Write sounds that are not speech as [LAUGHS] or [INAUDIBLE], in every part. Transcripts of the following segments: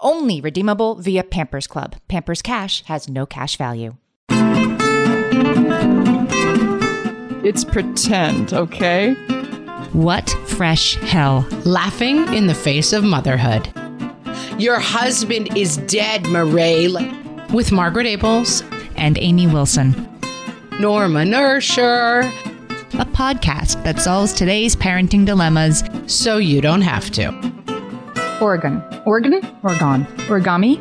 Only redeemable via Pampers Club. Pampers Cash has no cash value. It's pretend, okay? What fresh hell? Laughing in the face of motherhood. Your husband is dead, Murray. With Margaret Ables And Amy Wilson, Norma Nersher, a podcast that solves today's parenting dilemmas. so you don't have to. Oregon. Oregon? Oregon. Origami?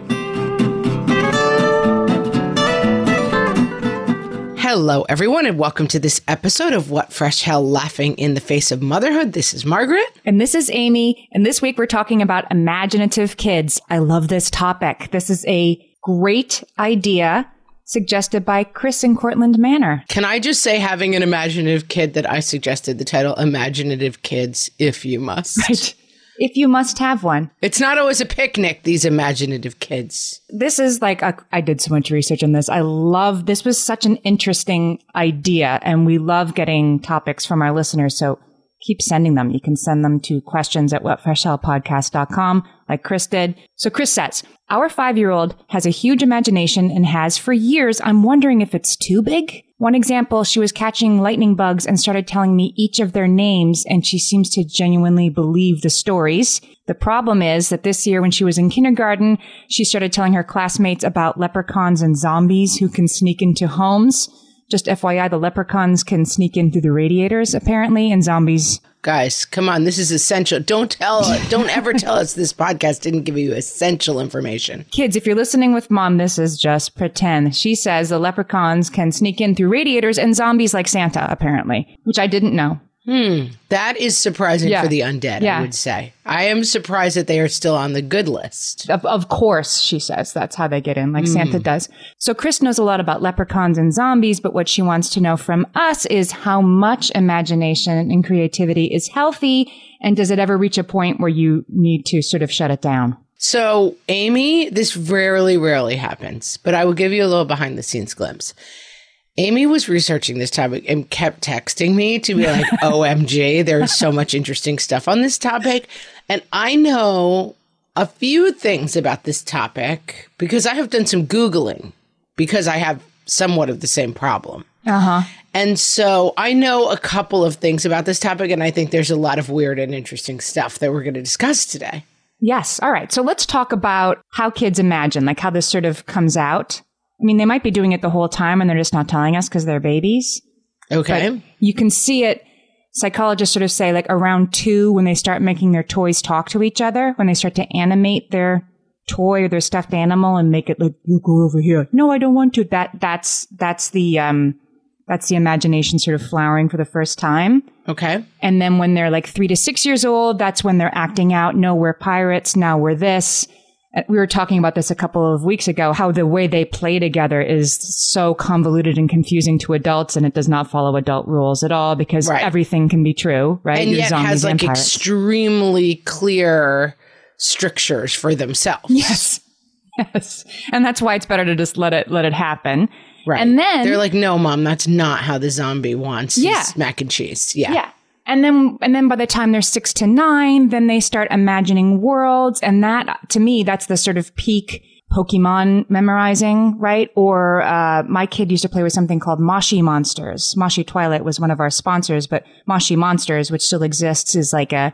Hello, everyone, and welcome to this episode of What Fresh Hell Laughing in the Face of Motherhood. This is Margaret. And this is Amy. And this week we're talking about imaginative kids. I love this topic. This is a great idea suggested by Chris in Cortlandt Manor. Can I just say, having an imaginative kid, that I suggested the title Imaginative Kids, if you must. Right. If you must have one. It's not always a picnic, these imaginative kids. This is like, a, I did so much research on this. I love, this was such an interesting idea and we love getting topics from our listeners. So keep sending them. You can send them to questions at whatfreshhellpodcast.com like Chris did. So Chris says, our five year old has a huge imagination and has for years. I'm wondering if it's too big. One example, she was catching lightning bugs and started telling me each of their names, and she seems to genuinely believe the stories. The problem is that this year, when she was in kindergarten, she started telling her classmates about leprechauns and zombies who can sneak into homes. Just FYI, the leprechauns can sneak in through the radiators, apparently, and zombies. Guys, come on, this is essential. Don't tell, don't ever tell us this podcast didn't give you essential information. Kids, if you're listening with mom, this is just pretend. She says the leprechauns can sneak in through radiators and zombies like Santa, apparently, which I didn't know. Hmm. That is surprising Yeah. for the undead, Yeah. I would say. I am surprised that they are still on the good list. Of, of course, she says. That's how they get in, like hmm. Santa does. So Chris knows a lot about leprechauns and zombies, but what she wants to know from us is how much imagination and creativity is healthy, and does it ever reach a point where you need to sort of shut it down? So, Amy, this rarely, rarely happens, but I will give you a little behind the scenes glimpse. Amy was researching this topic and kept texting me to be like, [LAUGHS] OMG, there's so much interesting stuff on this topic. And I know a few things about this topic because I have done some Googling because I have somewhat of the same problem. Uh huh. And so I know a couple of things about this topic, and I think there's a lot of weird and interesting stuff that we're going to discuss today. Yes. All right. So let's talk about how kids imagine, like how this sort of comes out. I mean, they might be doing it the whole time and they're just not telling us because they're babies. Okay. You can see it. Psychologists sort of say like around two when they start making their toys talk to each other, when they start to animate their toy or their stuffed animal and make it like, you go over here. No, I don't want to. That, that's, that's the, um, that's the imagination sort of flowering for the first time. Okay. And then when they're like three to six years old, that's when they're acting out. No, we're pirates. Now we're this. Uh, We were talking about this a couple of weeks ago, how the way they play together is so convoluted and confusing to adults and it does not follow adult rules at all because Right. everything can be true, right? and You're yet has like extremely clear strictures for themselves. Yes. [LAUGHS] Yes. And that's why it's better to just let it, let it happen. Right. And then they're like, no, mom, that's not how the zombie wants his Yeah. mac and cheese. Yeah. Yeah. And then, and then by the time they're six to nine, then they start imagining worlds. And that, to me, that's the sort of peak Pokemon memorizing, right? Or uh, my kid used to play with something called Moshi Monsters. Moshi Twilight was one of our sponsors, but Moshi Monsters, which still exists, is like a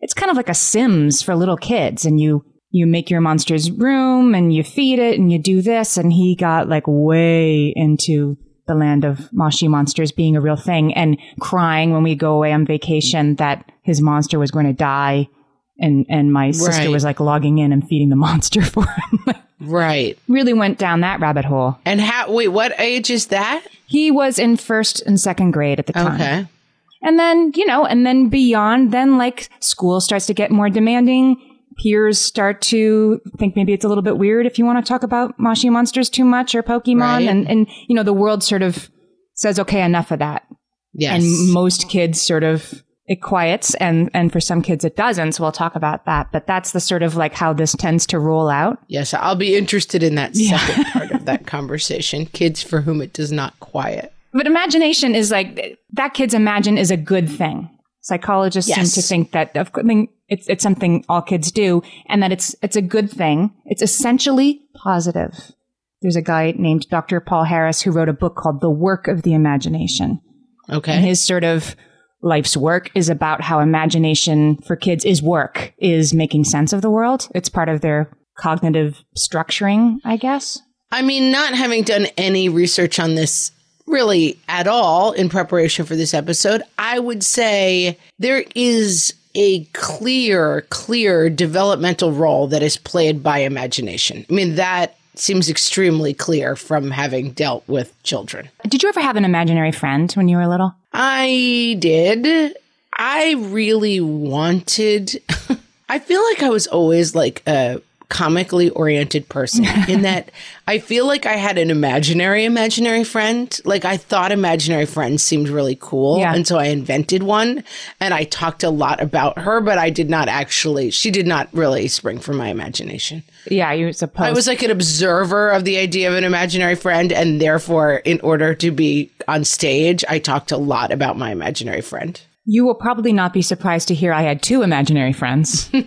it's kind of like a Sims for little kids, and you you make your monster's room and you feed it and you do this, and he got like way into the land of Moshi monsters being a real thing and crying when we go away on vacation that his monster was going to die. And, and my sister Right. was like logging in and feeding the [LAUGHS] monster for him. Right. really went down that rabbit hole. And how, wait, what age is that? He was in first and second grade at the time. Okay. And then, you know, and then beyond, then like school starts to get more demanding. Peers start to think maybe it's a little bit weird if you want to talk about Moshi monsters too much or Pokemon. Right. And, and, you know, the world sort of says, okay, enough of that. Yes. And most kids sort of, it quiets and, and for some kids it doesn't. So we'll talk about that. But that's the sort of like how this tends to roll out. yes, I'll be interested in that second part of that [LAUGHS] conversation. Kids for whom it does not quiet. But imagination is like that kids imagine is a good thing. Psychologists Yes. seem to think that of I mean, it's it's something all kids do, and that it's it's a good thing. It's essentially positive. There's a guy named Dr. Paul Harris who wrote a book called The Work of the Imagination. Okay. And his sort of life's work is about how imagination for kids is work, is making sense of the world. It's part of their cognitive structuring, I guess. I mean, not having done any research on this really at all in preparation for this episode, I would say there is a clear, clear developmental role that is played by imagination. I mean, that seems extremely clear from having dealt with children. Did you ever have an imaginary friend when you were little? I did. I really wanted. [LAUGHS] I feel like I was always like a comically oriented person [LAUGHS] in that I feel like I had an imaginary imaginary friend. Like I thought imaginary friends seemed really cool. Yeah. And so I invented one and I talked a lot about her, but I did not actually, she did not really spring from my imagination. Yeah, you suppose. I was like an observer of the idea of an imaginary friend, and therefore, in order to be on stage, I talked a lot about my imaginary friend. You will probably not be surprised to hear I had two imaginary friends. [LAUGHS]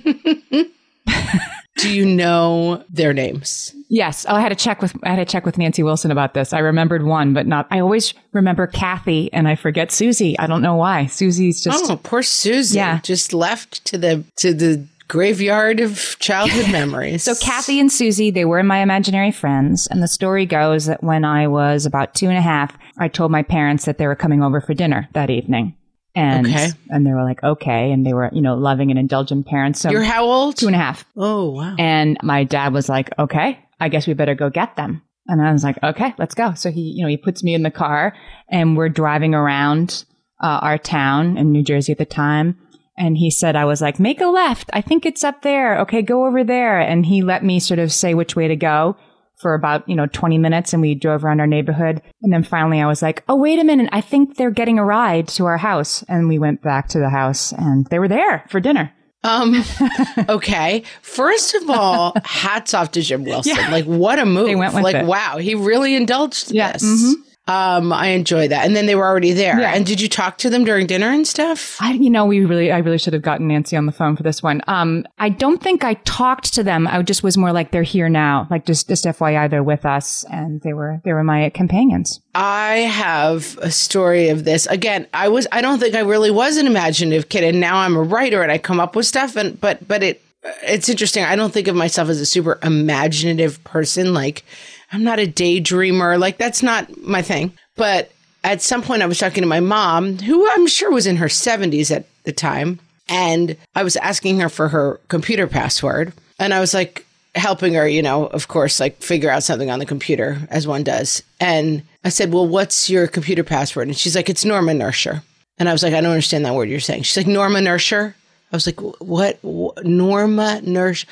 Do you know their names? yes, oh, I had to check with I had to check with Nancy Wilson about this. I remembered one, but not. I always remember Kathy, and I forget Susie. I don't know why. Susie's just Oh, poor Susie. Yeah. just left to the to the graveyard of childhood [LAUGHS] memories. So Kathy and Susie, they were my imaginary friends. And the story goes that when I was about two and a half, I told my parents that they were coming over for dinner that evening. And Okay. and they were like, okay. And they were, you know, loving and indulgent parents. So you're how old? two and a half. Oh wow. And my dad was like, okay, I guess we better go get them. And I was like, okay, let's go. So he, you know, he puts me in the car and we're driving around uh, our town in New Jersey at the time. And he said, I was like, make a left. I think it's up there. Okay, go over there. And he let me sort of say which way to go for about, you know, 20 minutes and we drove around our neighborhood. And then finally I was like, oh, wait a minute. I think they're getting a ride to our house. And we went back to the house and they were there for dinner. Um, [LAUGHS] okay. First of all, hats off to Jim Wilson. Like, what a move! They went with like, it. wow, he really indulged Yeah, this. mhm. Um, I enjoy that. And then they were already there. Yeah. And did you talk to them during dinner and stuff? I, you know, we really, I really should have gotten Nancy on the phone for this one. Um, I don't think I talked to them. I just was more like they're here now, like just, just FYI, they're with us, and they were, they were my companions. I have a story of this. Again, I was I don't think I really was an imaginative kid and now I'm a writer and I come up with stuff and but but it it's interesting. I don't think of myself as a super imaginative person like I'm not a daydreamer. Like that's not my thing. But at some point I was talking to my mom, who I'm sure was in her 70s at the time, and I was asking her for her computer password and I was like helping her, you know, of course, like figure out something on the computer as one does. And I said, Well, what's your computer password? And she's like, It's Norma Nurture. And I was like, I don't understand that word you're saying. She's like, Norma Nurture. I was like, What? what? Norma Nurture.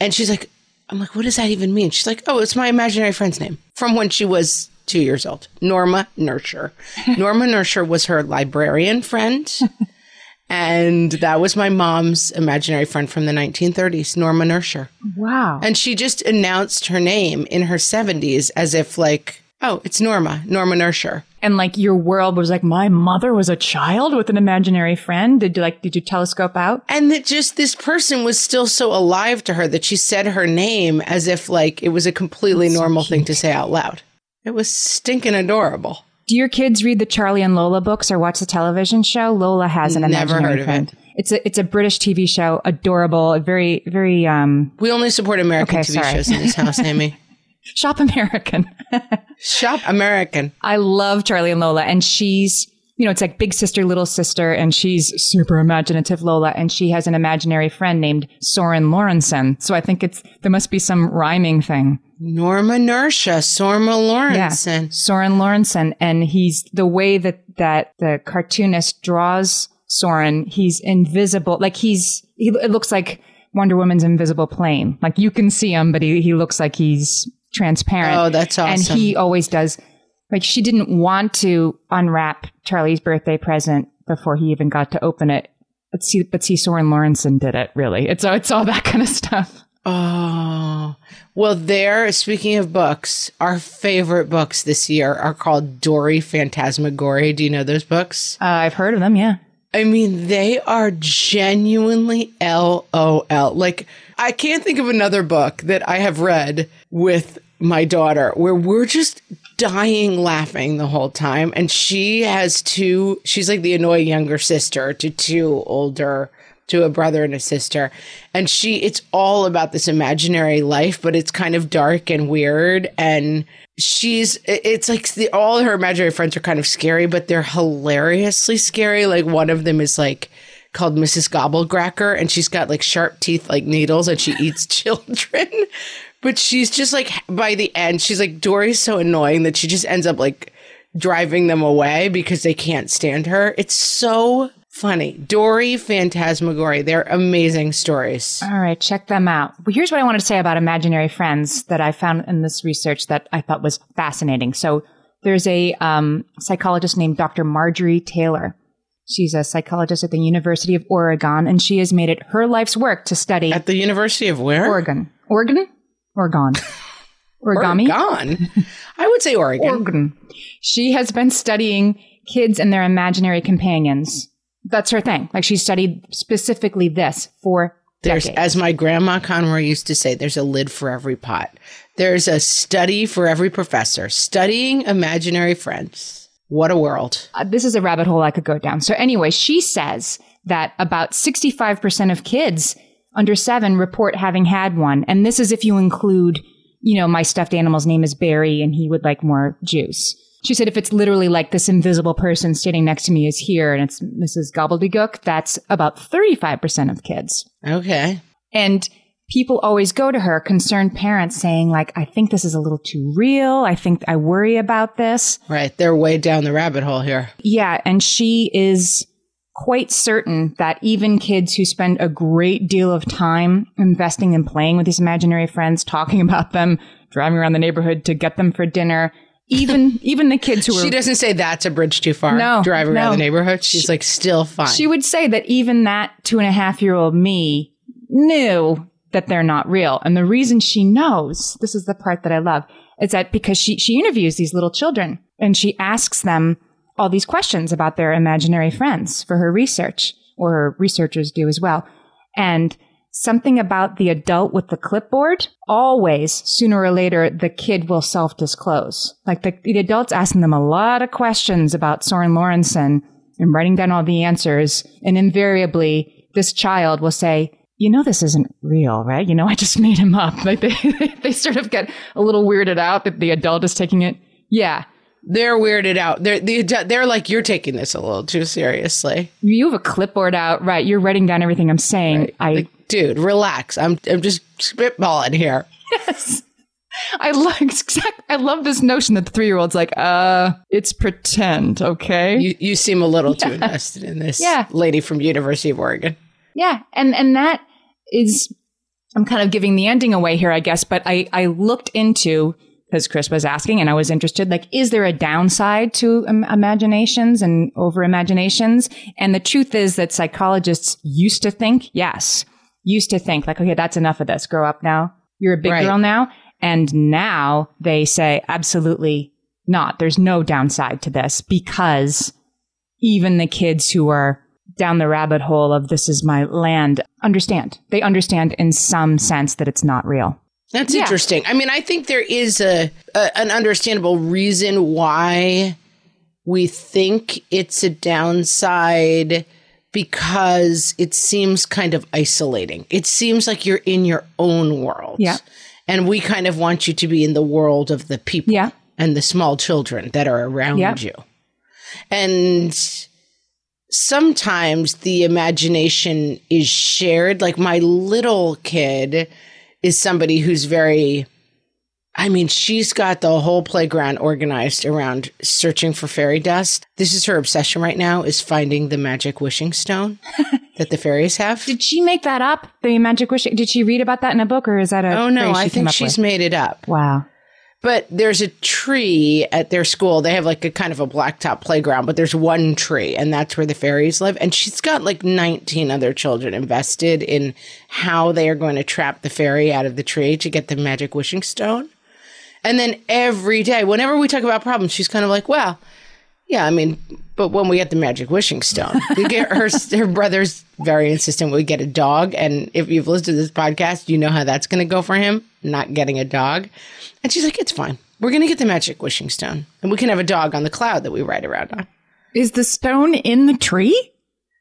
And she's like, I'm like, What does that even mean? She's like, Oh, it's my imaginary friend's name from when she was two years old. Norma Nurture. [LAUGHS] Norma Nurture was her librarian friend. [LAUGHS] And that was my mom's imaginary friend from the 1930s, Norma Nurture. Wow. And she just announced her name in her 70s as if like Oh, it's Norma, Norma Nersher. And like your world was like, my mother was a child with an imaginary friend. Did you like, did you telescope out? And that just this person was still so alive to her that she said her name as if like it was a completely normal thing to say out loud. It was stinking adorable. Do your kids read the Charlie and Lola books or watch the television show? Lola has an Never imaginary heard of friend. it. It's a it's a British TV show, adorable, very very um We only support American Okay, TV sorry. shows in this house, [LAUGHS] Amy. Shop American. Shop American. I love Charlie and Lola, and she's you know it's like big sister, little sister, and she's super imaginative Lola, and she has an imaginary friend named Soren Lorensen. So I think it's there must be some rhyming thing. Norma Nersha, Sorma Lawrenson. Soren Lorensen, and he's the way that that the cartoonist draws Soren. He's invisible, like he's he, it looks like Wonder Woman's invisible plane. Like you can see him, but he he looks like he's transparent. Oh, that's awesome. And he always does. Like she didn't want to unwrap Charlie's birthday present before he even got to open it. But see, but see, Soren Lorensen did it. Really, it's it's all that [LAUGHS] kind of stuff. Oh, well, there, speaking of books, our favorite books this year are called Dory Fantasmagory. Do you know those books? Uh, I've heard of them. Yeah. I mean, they are genuinely LOL. Like, I can't think of another book that I have read with my daughter where we're just dying laughing the whole time. And she has two, she's like the annoying younger sister to two older, to a brother and a sister. And she, it's all about this imaginary life, but it's kind of dark and weird. And she's, it's like the, all her imaginary friends are kind of scary, but they're hilariously scary. Like one of them is like, called Mrs. Gobblegracker, and she's got like sharp teeth like needles, and she eats [LAUGHS] children. But she's just like by the end, she's like Dory's so annoying that she just ends up like driving them away because they can't stand her. It's so funny. Dory Fantasmagory. They're amazing stories. All right, check them out. Well, here's what I wanted to say about imaginary friends that I found in this research that I thought was fascinating. So there's a um, psychologist named Dr. Marjorie Taylor. She's a psychologist at the University of Oregon, and she has made it her life's work to study At the University of where? Oregon. Oregon? Oregon. [LAUGHS] Origami? Oregon. I would say Oregon. Oregon. She has been studying kids and their imaginary companions. That's her thing. Like she studied specifically this for There's, decades. as my grandma Conroy used to say, there's a lid for every pot. There's a study for every professor. Studying imaginary friends. What a world. Uh, this is a rabbit hole I could go down. So anyway, she says that about 65% of kids under seven report having had one. And this is if you include, you know, my stuffed animal's name is Barry and he would like more juice. She said if it's literally like this invisible person standing next to me is here and it's Mrs. Gobbledygook, that's about 35% of kids. Okay. And people always go to her, concerned parents saying like, I think this is a little too real. I think I worry about this. Right. They're way down the rabbit hole here. Yeah, and she is quite certain that even kids who spend a great deal of time investing in playing with these imaginary friends, talking [LAUGHS] about them, driving around the neighborhood to get them for dinner, even [LAUGHS] even the kids who are She doesn't say that's a bridge too far. No, Drive around the neighborhood. She's like still fine. she would say that even that two and a half year old me knew that they're not real. And the reason she knows, this is the part that I love, is that because she, she interviews these little children and she asks them all these questions about their imaginary friends for her research, or her researchers do as well. And something about the adult with the clipboard, always sooner or later, the kid will self disclose. Like the, the adult's asking them a lot of questions about Soren Lorensen and writing down all the answers. And invariably, this child will say, you know, this isn't real, right? You know, I just made him up. [LAUGHS] Like they, [LAUGHS] they sort of get a little weirded out that the adult is taking it. Yeah. They're weirded out. They're the, they're like you're taking this a little too seriously. You have a clipboard out, right? You're writing down everything I'm saying. I, Like, dude, relax. I'm I'm just spitballing here. Yes. [LAUGHS] I love exact. I love this notion that the three year old's like, uh, it's pretend, okay? You you seem a little too invested in this Yeah. lady from University of Oregon. yeah, and and that is, I'm kind of giving the ending away here, I guess. But I I looked into because Chris was asking, and I was interested. Like, is there a downside to Im- imaginations and over imaginations? And the truth is that psychologists used to think, yes, used to think like, okay, that's enough of this. Grow up now. You're a big Right. girl now. And now they say, absolutely not. There's no downside to this because even the kids who are down the rabbit hole of this is my land understand. They understand in some sense that it's not real. That's Yeah. interesting. I mean, I think there is a, a an understandable reason why we think it's a downside because it seems kind of isolating. It seems like you're in your own world. Yeah. And we kind of want you to be in the world of the people Yeah. and the small children that are around Yeah. you. And sometimes the imagination is shared. Like my little kid is somebody who's very, I mean, she's got the whole playground organized around searching for fairy dust. This is her obsession right now is finding the magic wishing stone [LAUGHS] that the fairies have. Did she make that up? The magic wish? Did she read about that in a book or is that a Oh no, I think she's with? made it up. Wow. But there's a tree at their school. They have like a kind of a blacktop playground, but there's one tree, and that's where the fairies live. And she's got like 19 other children invested in how they are going to trap the fairy out of the tree to get the magic wishing stone. And then every day, whenever we talk about problems, she's kind of like, well, yeah, I mean, but when we get the magic wishing stone, we get her [LAUGHS] her brother's very insistent we get a dog, and if you've listened to this podcast, you know how that's going to go for him not getting a dog. And she's like, it's fine. We're going to get the magic wishing stone, and we can have a dog on the cloud that we ride around on. Is the stone in the tree?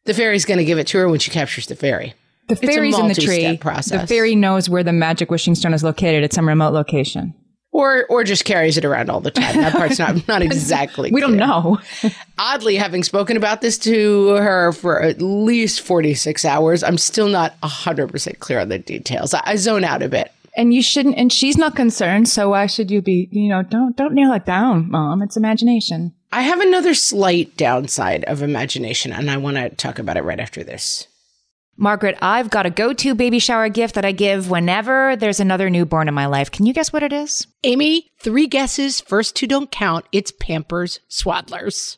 The fairy's going to give it to her when she captures the fairy. The fairy's in the tree. process. The fairy knows where the magic wishing stone is located at some remote location. Or, or just carries it around all the time. That part's not not [LAUGHS] exactly. We don't know. [LAUGHS] oddly having spoken about this to her for at least 46 hours i'm still not 100% clear on the details i, I zone out a bit and you shouldn't and she's not concerned, so why should you be, you know, don't don't nail it down, mom. It's imagination. i have another slight downside of imagination and i want to talk about it right after this Margaret, I've got a go to baby shower gift that I give whenever there's another newborn in my life. Can you guess what it is? amy three guesses first two don't count it's pampers swaddlers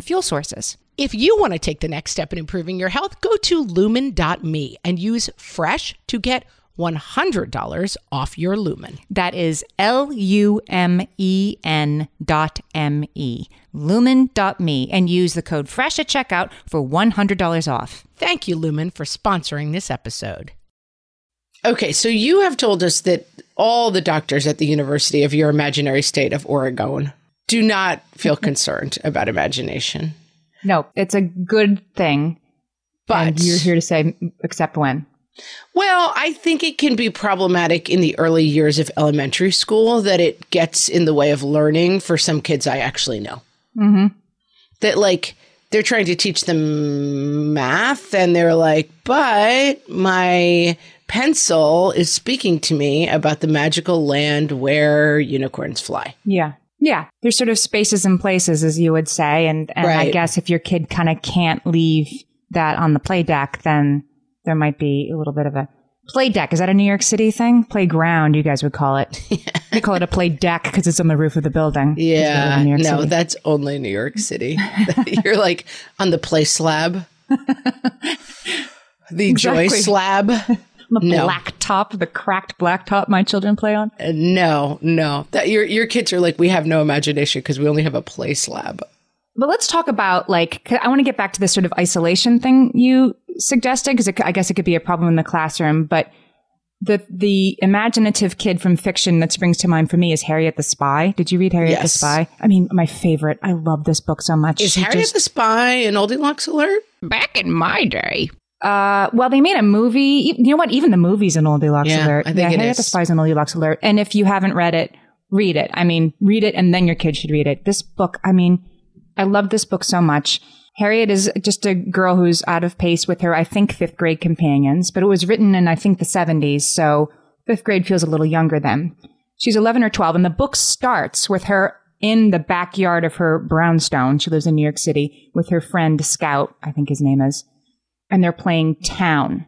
fuel sources. If you want to take the next step in improving your health, go to lumen.me and use fresh to get $100 off your lumen. That is L U M E N dot M E, lumen dot me, and use the code FRESH at checkout for $100 off. Thank you, Lumen, for sponsoring this episode. Okay, so you have told us that all the doctors at the University of your imaginary state of Oregon do not feel concerned about imagination. No, it's a good thing. But you're here to say, except when. Well, I think it can be problematic in the early years of elementary school that it gets in the way of learning for some kids I actually know. Mm-hmm. That, like, they're trying to teach them math and they're like, but my pencil is speaking to me about the magical land where unicorns fly. Yeah. Yeah. There's sort of spaces and places, as you would say. And, and I guess if your kid kind of can't leave that on the play deck, then there might be a little bit of a play deck. Is that a New York City thing? Playground, you guys would call it. [LAUGHS] We call it a play deck because it's on the roof of the building. Yeah, in New York no, City. that's only New York City. [LAUGHS] [LAUGHS] You're like on the play slab, the joy slab. The no. black top, the cracked black top my children play on. Uh, No, no, that your your kids are like we have no imagination because we only have a play slab. But let's talk about like I want to get back to this sort of isolation thing you suggested because I guess it could be a problem in the classroom. But the the imaginative kid from fiction that springs to mind for me is Harriet the Spy. Did you read Harriet the Spy? I mean, my favorite. I love this book so much. Is She Harriet just- the Spy an Oldilocks alert? Back in my day. Uh, well, they made a movie. You know what? Even the movie's an Oldilocks Yeah, alert. I think it Harriet the. Spy's an Oldilocks alert. And if you haven't read it, read it. I mean, read it, and then your kid should read it. This book, I mean, I love this book so much. Harriet is just a girl who's out of pace with her, I think, fifth grade companions, but it was written in, I think, the 70s, so fifth grade feels a little younger then. She's 11 or 12, and the book starts with her in the backyard of her brownstone. She lives in New York City with her friend Scout, I think his name is and they're playing town.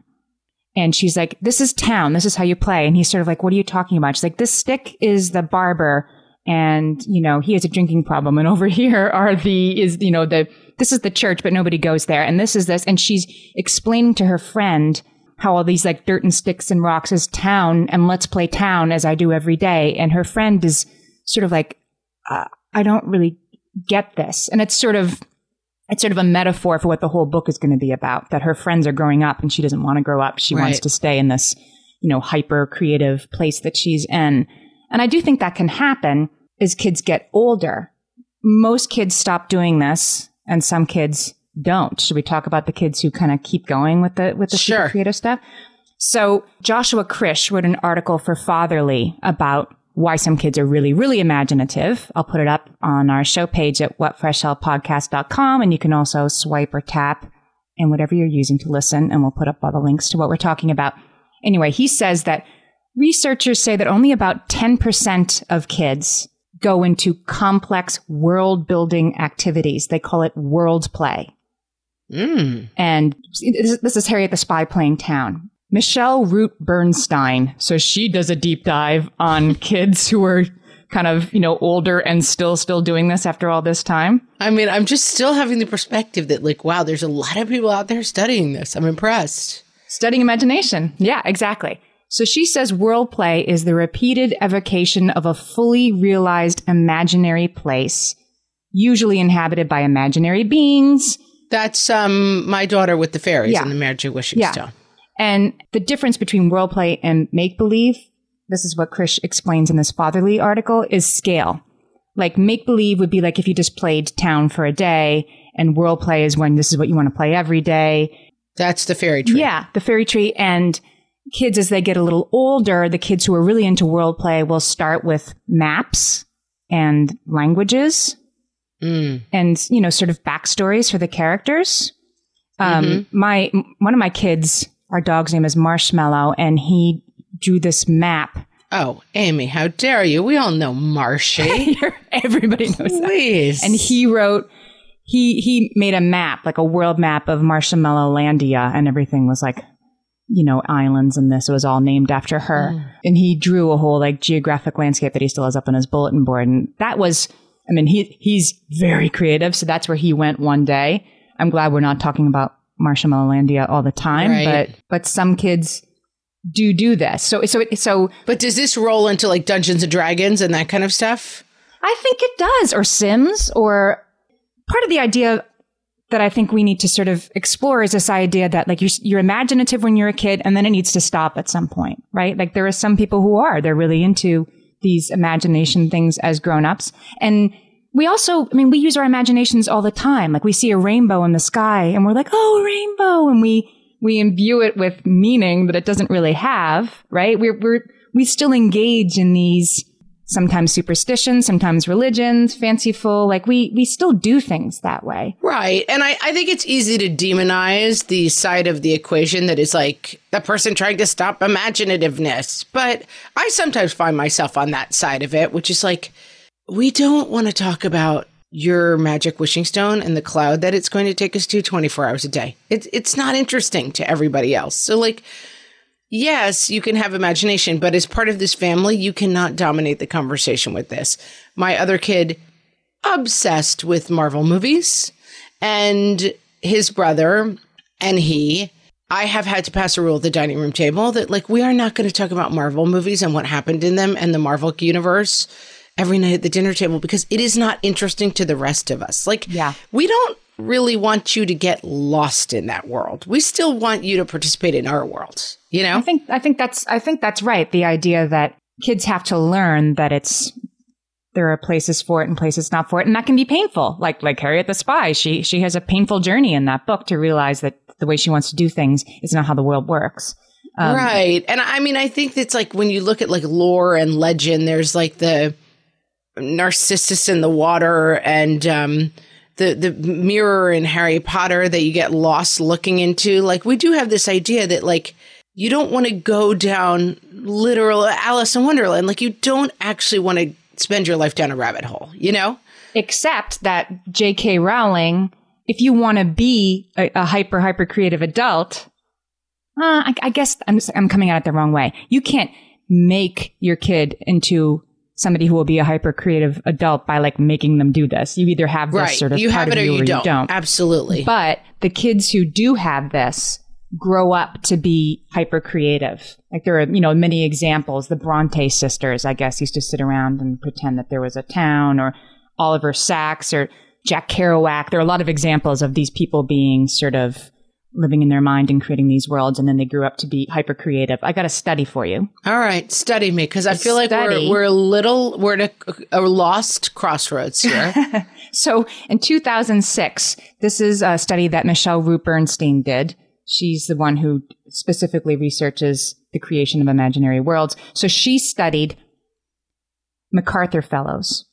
And she's like, This is town. This is how you play. And he's sort of like, What are you talking about? She's like, This stick is the barber. And, you know, he has a drinking problem. And [LAUGHS] over here are the, is, you know, the, this is the church, but nobody goes there. And this is this. And she's explaining to her friend how all these like dirt and sticks and rocks is town and let's play town as I do every day. And her friend is sort of like, uh, I don't really get this. And it's sort of, it's sort of a metaphor for what the whole book is going to be about that her friends are growing up and she doesn't want to grow up. She wants to stay in this, you know, hyper creative place that she's in. And I do think that can happen as kids get older. Most kids stop doing this and some kids don't. Should we talk about the kids who kind of keep going with the with the Sure. creative stuff? So Joshua Krisch wrote an article for Fatherly about why some kids are really, really imaginative. I'll put it up on our show page at whatfreshhellpodcast.com and you can also swipe or tap and whatever you're using to listen and we'll put up all the links to what we're talking about. Anyway, he says that researchers say that only about 10% of kids go into complex world building activities. They call it world play. Mm. And this this is Harriet the Spy playing town. Michelle Root-Bernstein. So she does a deep dive on [LAUGHS] kids who are kind of, you know, older and still still doing this after all this time. I mean, I'm just still having the perspective that, like, wow, there's a lot of people out there studying this. I'm impressed. Studying imagination. Yeah, exactly. So she says world play is the repeated evocation of a fully realized imaginary place, usually inhabited by imaginary beings. That's um my daughter with the fairies Yeah. and the magic wishing Yeah. stone. And the difference between role play and make believe, this is what Krisch explains in this fatherly article, is scale. Like make believe would be like if you just played town for a day, and world play is when this is what you want to play every day. That's the fairy tree. Yeah, the fairy tree. And kids, as they get a little older, the kids who are really into world play will start with maps and languages Mm. and you know sort of backstories for the characters um my one of my kids our dog's name is marshmallow and he drew this map. Oh, Amy, how dare you? We all know Marshy. [LAUGHS] everybody knows that. And he wrote he he made a map like a world map of marshmallow landia and everything was like you know islands and this it was all named after her. Mm. And he drew a whole like geographic landscape that he still has up on his bulletin board. And that was i mean he he's very creative so that's where he went one day. I'm glad we're not talking about marshmallow landia all the time Right. but but some kids do do this so so so but does this roll into like Dungeons and Dragons and that kind of stuff? I think it does, or Sims, or part of the idea that I think we need to sort of explore is this idea that like you're, you're imaginative when you're a kid and then it needs to stop at some point, right? Like there are some people who are, they're really into these imagination things as grown-ups. And we also, I mean, we use our imaginations all the time. Like we see a rainbow in the sky and we're like, oh, rainbow. And we, we imbue it with meaning that it doesn't really have, right? We're, we're, we still engage in these sometimes superstitions, sometimes religions, fanciful. Like we we still do things that way. Right. And I, I think it's easy to demonize the side of the equation that is like the person trying to stop imaginativeness. But I sometimes find myself on that side of it, which is like, we don't want to talk about your magic wishing stone and the cloud that it's going to take us to 24 hours a day. It's it's not interesting to everybody else. So like yes, you can have imagination, but as part of this family, you cannot dominate the conversation with this. My other kid obsessed with Marvel movies and his brother and he I have had to pass a rule at the dining room table that like we are not going to talk about Marvel movies and what happened in them and the Marvel universe every night at the dinner table because it is not interesting to the rest of us. Like, Yeah. we don't really want you to get lost in that world. We still want you to participate in our world, you know? I think I think that's I think that's right. The idea that kids have to learn that it's there are places for it and places not for it, and that can be painful. Like like Harriet the Spy, she she has a painful journey in that book to realize that the way she wants to do things is not how the world works. Um, right. And I mean, I think it's like when you look at like lore and legend, there's like the Narcissus in the water and um, the the mirror in Harry Potter that you get lost looking into. Like we do have this idea that like you don't want to go down literal Alice in Wonderland. Like you don't actually want to spend your life down a rabbit hole. You know? Except that J.K. Rowling, if you want to be a, a hyper hyper creative adult, uh, I, I guess I'm I'm coming at it the wrong way. You can't make your kid into somebody who will be a hyper creative adult by like making them do this. You either have this Right. sort of you part have it of or you you or don't. you don't. Absolutely. But the kids who do have this grow up to be hyper creative. Like there are, you know, many examples. The Bronte sisters, I guess, used to sit around and pretend that there was a town or Oliver Sacks or Jack Kerouac. There are a lot of examples of these people being sort of living in their mind and creating these worlds. And then they grew up to be hyper creative. I got a study for you. All right, study me because I feel like we're we're a little we're at a, a lost crossroads here. [LAUGHS] So in 2006, this is a study that Michelle Root-Bernstein did. She's the one who specifically researches the creation of imaginary worlds. So she studied MacArthur Fellows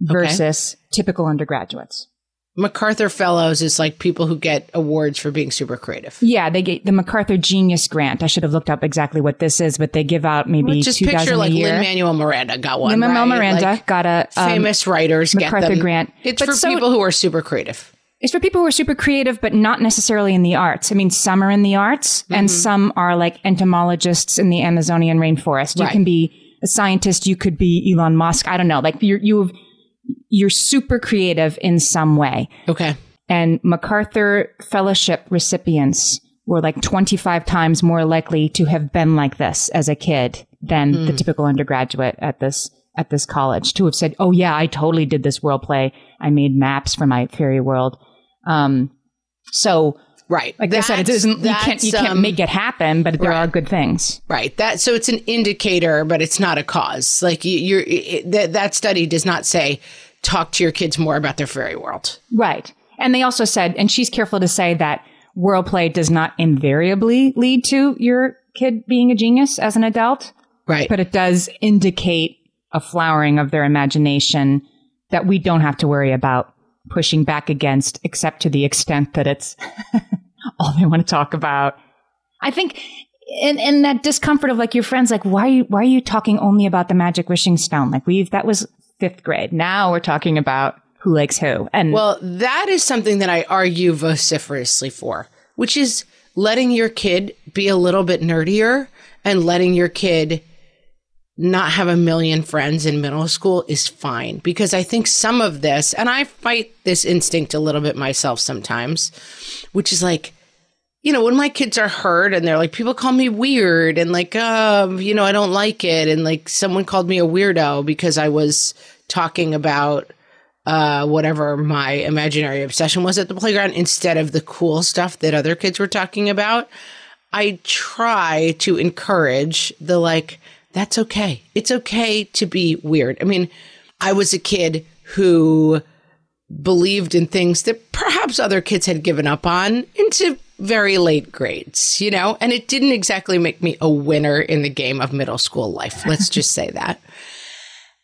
versus typical undergraduates. MacArthur Fellows is like people who get awards for being super creative. Yeah, they get the MacArthur Genius Grant. I should have looked up exactly what this is, but they give out maybe Just 2000 picture like. Lin-Manuel Miranda got one. Lin-Manuel right? Miranda Like, got a um, famous writers get MacArthur them. Grant. It's But for so- people who are super creative. It's for people who are super creative, but not necessarily in the arts. I mean, some are in the arts and Mm-hmm. some are like entomologists in the Amazonian rainforest. You Right. can be a scientist. You could be Elon Musk. I don't know. Like you're, you've, you're super creative in some way. Okay. And MacArthur Fellowship recipients were like 25 times more likely to have been like this as a kid than Hmm. the typical undergraduate at this at this college to have said, "Oh yeah, I totally did this world play. I made maps for my fairy world." Um, so, Right. like I said, it That's- isn't you can't you can't um, make it happen, but there right. are good things. Right. That so it's an indicator, but it's not a cause. Like you, you're it, that that study does not say talk to your kids more about their fairy world. Right. And they also said, and she's careful to say that world play does not invariably lead to your kid being a genius as an adult. Right. but it does indicate a flowering of their imagination that we don't have to worry about pushing back against, except to the extent that it's [LAUGHS] all they want to talk about. I think in, in that discomfort of like your friends, like, why are you, why are you talking only about the magic wishing stone? Like we've, that was fifth grade. Now we're talking about who likes who. And Well, that is something that I argue vociferously for, which is letting your kid be a little bit nerdier and letting your kid not have a million friends in middle school is fine because I think some of this, and I fight this instinct a little bit myself sometimes, which is like, you know, when my kids are hurt and they're like, people call me weird and like, um, you know, I don't like it. And like someone called me a weirdo because I was talking about uh, whatever my imaginary obsession was at the playground instead of the cool stuff that other kids were talking about. I try to encourage the like, that's okay. It's okay to be weird. I mean, I was a kid who believed in things that perhaps other kids had given up on into very late grades, you know, and it didn't exactly make me a winner in the game of middle school life. Let's just say that.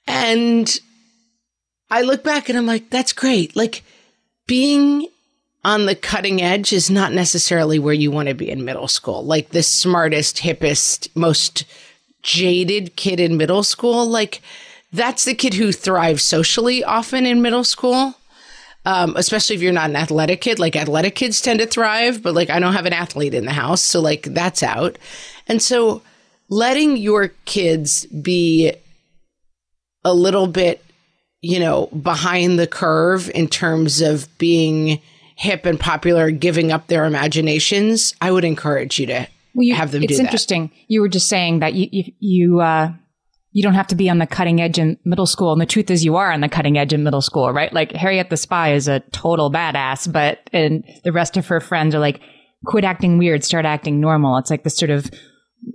And I look back and I'm like, that's great. Like being on the cutting edge is not necessarily where you want to be in middle school. Like the smartest, hippest, most jaded kid in middle school, like that's the kid who thrives socially often in middle school. Um, especially if you're not an athletic kid. Like athletic kids tend to thrive, but like I don't have an athlete in the house. So like that's out. And so letting your kids be a little bit, you know, behind the curve in terms of being hip and popular, giving up their imaginations, I would encourage you to well, you, have them it's do that. interesting. You were just saying that you, you, you, uh, you don't have to be on the cutting edge in middle school. And the truth is you are on the cutting edge in middle school, right? Like Harriet the Spy is a total badass, but, and the rest of her friends are like, quit acting weird, start acting normal. It's like this sort of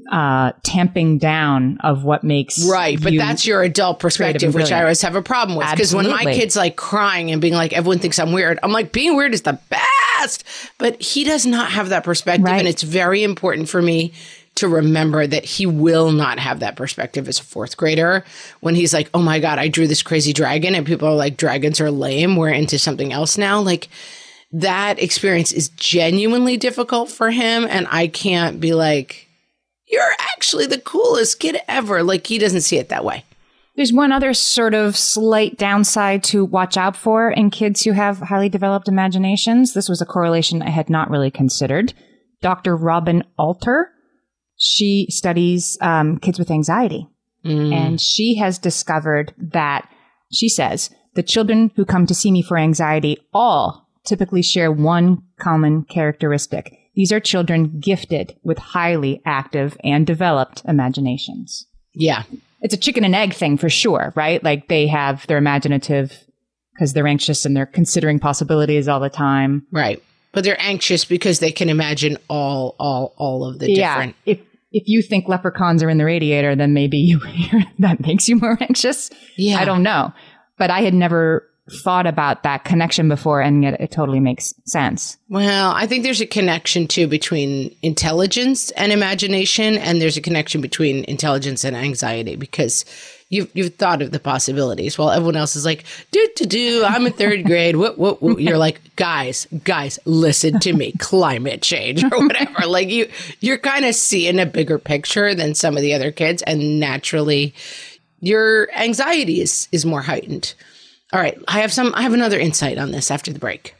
uh, tamping down of what makes right. But that's your adult perspective, which I always have a problem with. Because when my kid's like crying and being like, everyone thinks I'm weird, I'm like, being weird is the best. But he does not have that perspective. Right. And it's very important for me to remember that he will not have that perspective as a fourth grader when he's like, oh my God, I drew this crazy dragon. And people are like, dragons are lame. We're into something else now. Like, that experience is genuinely difficult for him. And I can't be like, you're actually the coolest kid ever. Like he doesn't see it that way. There's one other sort of slight downside to watch out for in kids who have highly developed imaginations. This was a correlation I had not really considered. Dr. Robin Alter, she studies um, kids with anxiety. And she has discovered that, she says, the children who come to see me for anxiety all typically share one common characteristic. These are children gifted with highly active and developed imaginations Yeah. it's a chicken and egg thing for sure, right? Like they have, they're imaginative because they're anxious and they're considering possibilities all the time. Right. But they're anxious because they can imagine all, all, all of the different. If, if you think leprechauns are in the radiator, then maybe you, [LAUGHS] that makes you more anxious. Yeah. I don't know. But I had never thought about that connection before and yet it totally makes sense. Well, I think there's a connection too between intelligence and imagination, and there's a connection between intelligence and anxiety because you've you've thought of the possibilities while everyone else is like, do do do, I'm in third grade. What what, what? You're like, guys, guys, listen to me, climate change or whatever. [LAUGHS] like you you're kind of seeing a bigger picture than some of the other kids, and naturally, your anxiety is is more heightened. All right, I have some. I have another insight on this after the break.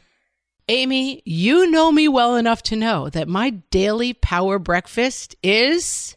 Amy, you know me well enough to know that my daily power breakfast is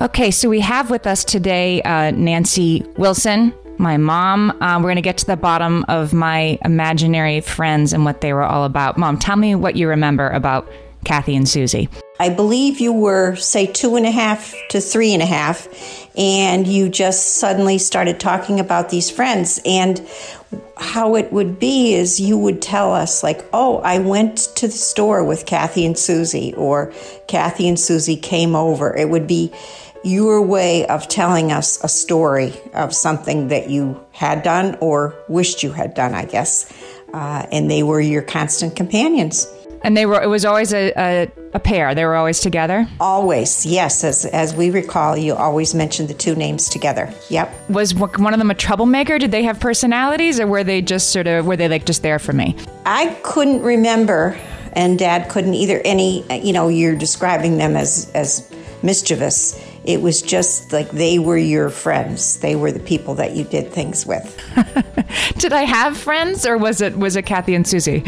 Okay, so we have with us today uh, Nancy Wilson, my mom. Uh, we're going to get to the bottom of my imaginary friends and what they were all about. Mom, tell me what you remember about Kathy and Susie. I believe you were, say, two and a half to three and a half, and you just suddenly started talking about these friends. And how it would be is you would tell us, like, oh, I went to the store with Kathy and Susie, or Kathy and Susie came over. It would be your way of telling us a story of something that you had done or wished you had done, I guess. Uh, and they were your constant companions. And they were. It was always a, a, a, pair. They were always together. Always, yes. As as we recall, you always mentioned the two names together. Yep. Was one of them a troublemaker? Did they have personalities, or were they just sort of were they like just there for me? I couldn't remember, and Dad couldn't either. Any, you know, you're describing them as as mischievous. It was just like they were your friends. They were the people that you did things with. [LAUGHS] did I have friends, or was it was it Kathy and Susie?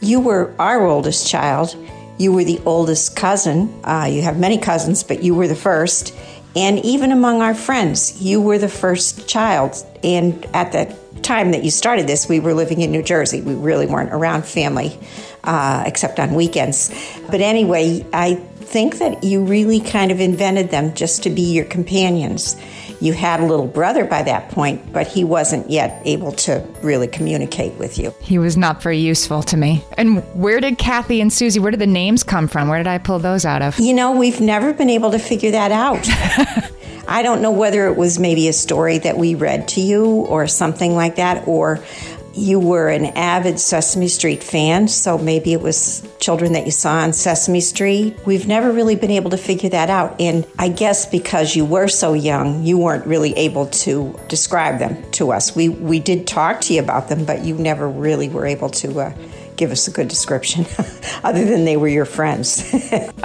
You were our oldest child. You were the oldest cousin. Uh, you have many cousins, but you were the first. And even among our friends, you were the first child. And at the time that you started this, we were living in New Jersey. We really weren't around family uh, except on weekends. But anyway, I think that you really kind of invented them just to be your companions. You had a little brother by that point, but he wasn't yet able to really communicate with you. He was not very useful to me. And where did Kathy and Susie, where did the names come from? Where did I pull those out of? You know, we've never been able to figure that out. [LAUGHS] I don't know whether it was maybe a story that we read to you or something like that, or you were an avid Sesame Street fan, so maybe it was children that you saw on Sesame Street. We've never really been able to figure that out. And I guess because you were so young, you weren't really able to describe them to us. We, we did talk to you about them, but you never really were able to. Uh, give us a good description [LAUGHS] other than they were your friends.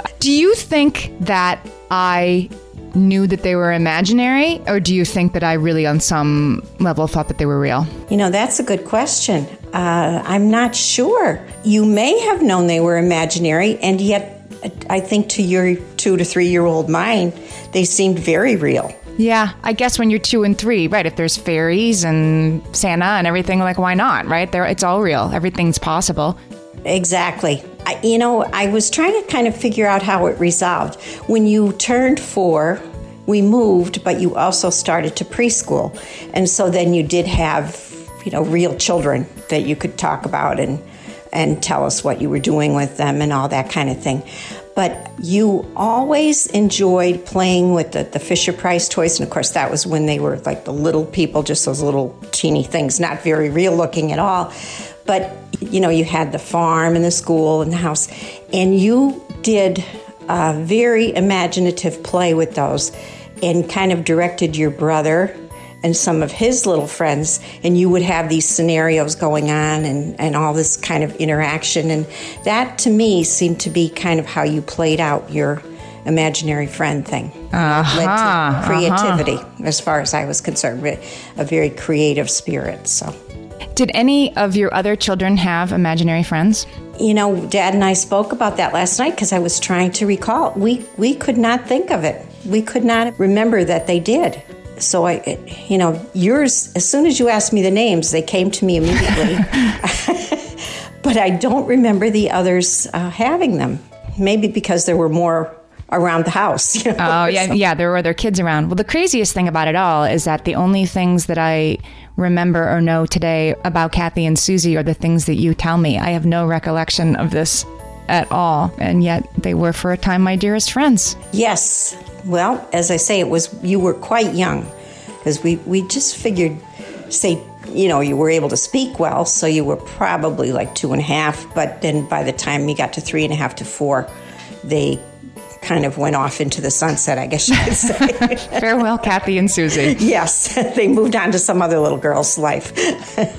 [LAUGHS] Do you think that I knew that they were imaginary, or do you think that I really, on some level, thought that they were real? You know, that's a good question. Uh, I'm not sure. You may have known they were imaginary, and yet I think to your two to three year old mind, they seemed very real. Yeah, I guess when you're two and three, right? If there's fairies and Santa and everything, like why not, right? There, it's all real. Everything's possible. Exactly. You know, I was trying to kind of figure out how it resolved. When you turned four, we moved, but you also started to preschool. And so then you did have, you know, real children that you could talk about and, and tell us what you were doing with them and all that kind of thing. But you always enjoyed playing with the, the Fisher Price toys. And of course, that was when they were like the little people, just those little teeny things, not very real looking at all. But you know, you had the farm and the school and the house, and you did a very imaginative play with those and kind of directed your brother and some of his little friends, and you would have these scenarios going on and, and all this kind of interaction. And that to me seemed to be kind of how you played out your imaginary friend thing. Uh-huh, to creativity, uh-huh. as far as I was concerned, a very creative spirit. So. Did any of your other children have imaginary friends? You know, Dad and I spoke about that last night because I was trying to recall. We we could not think of it. We could not remember that they did. So I, it, you know, yours. As soon as you asked me the names, they came to me immediately. [LAUGHS] [LAUGHS] but I don't remember the others uh, having them. Maybe because there were more around the house. [LAUGHS] You know? Oh yeah, yeah. There were other kids around. Well, the craziest thing about it all is that the only things that I remember or know today about Kathy and Susie are the things that you tell me. I have no recollection of this at all, and yet they were for a time my dearest friends. Yes. Well, as I say, it was you were quite young because we we just figured, say, you know, you were able to speak well, so you were probably like two and a half. But then by the time you got to three and a half to four, they kind of went off into the sunset, I guess you could say. [LAUGHS] Farewell, Kathy and Susie. yes, [LAUGHS] they moved on to some other little girl's life. [LAUGHS]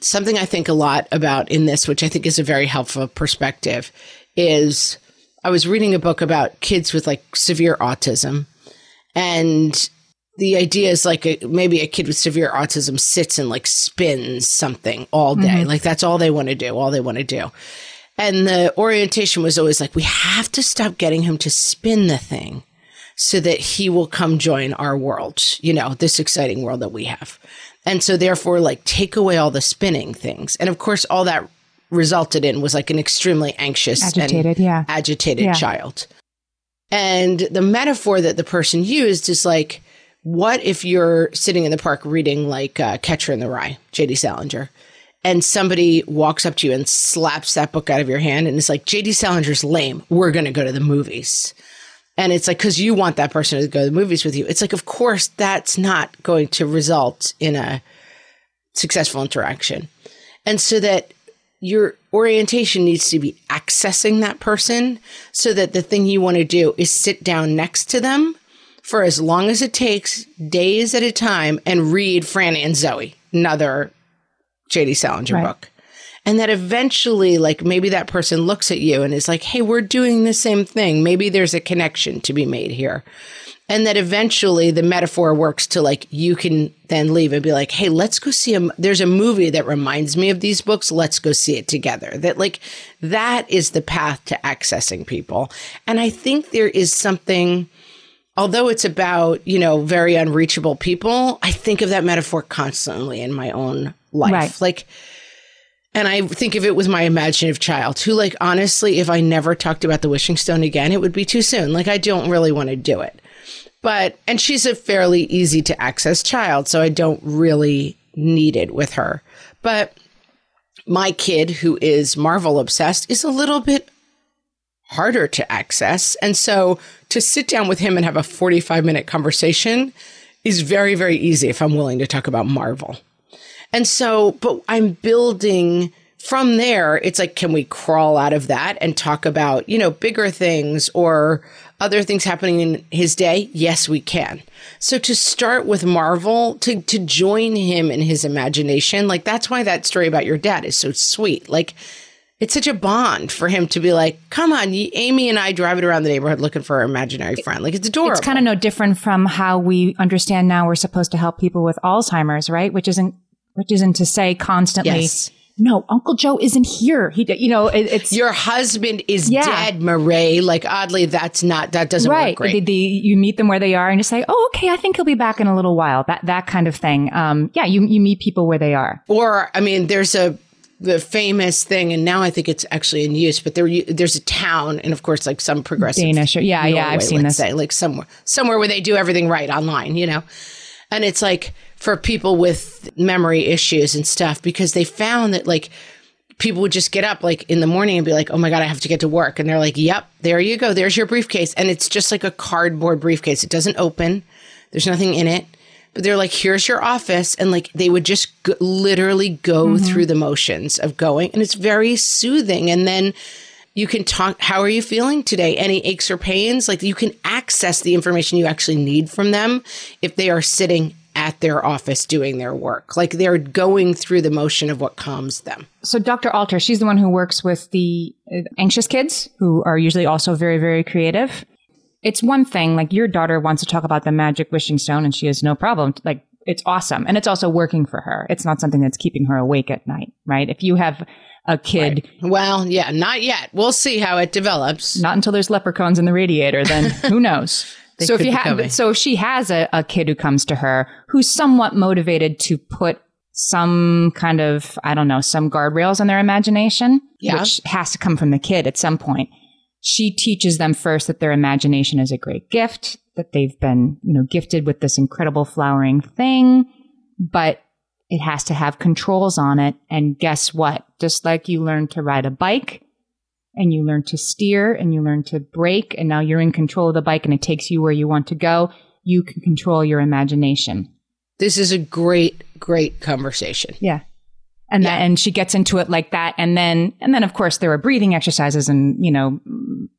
Something I think a lot about in this, which I think is a very helpful perspective, is I was reading a book about kids with like severe autism. And the idea is like a, maybe a kid with severe autism sits and like spins something all day. Mm-hmm. Like that's all they want to do, all they want to do. And the orientation was always like, we have to stop getting him to spin the thing so that he will come join our world, you know, this exciting world that we have. And so therefore, like take away all the spinning things. And of course, all that resulted in was like an extremely anxious, Agitated, and yeah. agitated Yeah. child. And the metaphor that the person used is like, what if you're sitting in the park reading like uh, Catcher in the Rye, J.D. Salinger, and somebody walks up to you and slaps that book out of your hand and it's like, J.D. Salinger's lame. We're going to go to the movies. And it's like, because you want that person to go to the movies with you. It's like, of course, that's not going to result in a successful interaction. And so that your orientation needs to be accessing that person so that the thing you want to do is sit down next to them for as long as it takes, days at a time, and read Franny and Zooey, another JD Salinger Right. book. And that eventually, like maybe that person looks at you and is like, hey, we're doing the same thing. Maybe there's a connection to be made here. And that eventually the metaphor works to like, you can then leave and be like, hey, let's go see a, there's a movie that reminds me of these books. Let's go see it together. That like, that is the path to accessing people. And I think there is something, although it's about, you know, very unreachable people, I think of that metaphor constantly in my own life. Right. Like, and I think of it with my imaginative child who, like, honestly, if I never talked about the wishing stone again, it would be too soon. Like, I don't really want to do it. But, and she's a fairly easy to access child, so I don't really need it with her. But my kid, who is Marvel obsessed, is a little bit harder to access. And so to sit down with him and have a 45 minute conversation is very, very easy if I'm willing to talk about Marvel. And so, but I'm building from there. It's like, can we crawl out of that and talk about, you know, bigger things or other things happening in his day? Yes, we can. So to start with Marvel, to, to join him in his imagination, like that's why that story about your dad is so sweet. Like, it's such a bond for him to be like, come on, Amy and I driving around the neighborhood looking for our imaginary friend. Like, it's adorable. It's kind of no different from how we understand now we're supposed to help people with Alzheimer's, right? Which isn't, which isn't to say constantly, Yes. no, Uncle Joe isn't here. He, you know, it, it's Your husband is Yeah. dead, Murray. Like, oddly, that's not, that doesn't right. work great. The, the, you meet them where they are and you say, oh, okay, I think he'll be back in a little while. That, that kind of thing. Um, yeah, you, you meet people where they are. or I mean, there's a the famous thing, and now I think it's actually in use. But there, there's a town, and of course, like some progressive Danish or- yeah, yeah, I've seen this. Say, like somewhere, somewhere where they do everything right online, you know. And it's like for people with memory issues and stuff, because they found that like people would just get up like in the morning and be like, "Oh my god, I have to get to work," and they're like, "Yep, there you go. There's your briefcase," and it's just like a cardboard briefcase. It doesn't open. There's nothing in it. But they're like, here's your office. And like, they would just g- literally go mm-hmm. through the motions of going. And it's very soothing. And then you can talk, how are you feeling today? Any aches or pains? Like, you can access the information you actually need from them if they are sitting at their office doing their work. Like, they're going through the motion of what calms them. So Dr. Alter, she's the one who works with the anxious kids who are usually also very, very creative. It's one thing, like your daughter wants to talk about the magic wishing stone and she has no problem. Like it's awesome. And it's also working for her. It's not something that's keeping her awake at night, right? If you have a kid, Well, yeah, not yet. We'll see how it develops. not until there's leprechauns in the radiator, then [LAUGHS] who knows? So if you have, so if she has a, a kid who comes to her who's somewhat motivated to put some kind of, I don't know, some guardrails on their imagination, Yeah. which has to come from the kid at some point. She teaches them first that their imagination is a great gift, that they've been, you know, gifted with this incredible flowering thing, but it has to have controls on it. And guess what? Just like you learn to ride a bike, and you learn to steer and you learn to brake and now you're in control of the bike and it takes you where you want to go, you can control your imagination. This is a great, great conversation. Yeah. And that, and she gets into it like that. And then, and then of course there are breathing exercises and, you know,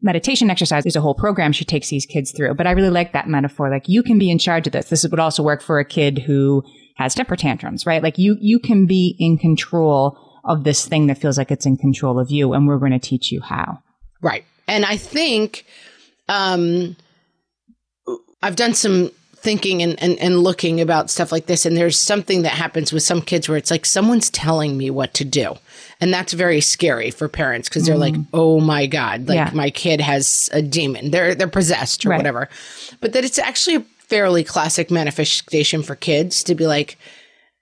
meditation exercises. There's a whole program she takes these kids through. But I really like that metaphor. Like you can be in charge of this. This would also work for a kid who has temper tantrums, right? Like you, you can be in control of this thing that feels like it's in control of you. And we're going to teach you how. Right. And I think um, I've done some thinking and, and, and looking about stuff like this, and there's something that happens with some kids where it's like someone's telling me what to do. And that's very scary for parents because they're like, mm. oh my God, like Yeah. my kid has a demon. They're they're possessed or Right. whatever. But that it's actually a fairly classic manifestation for kids to be like,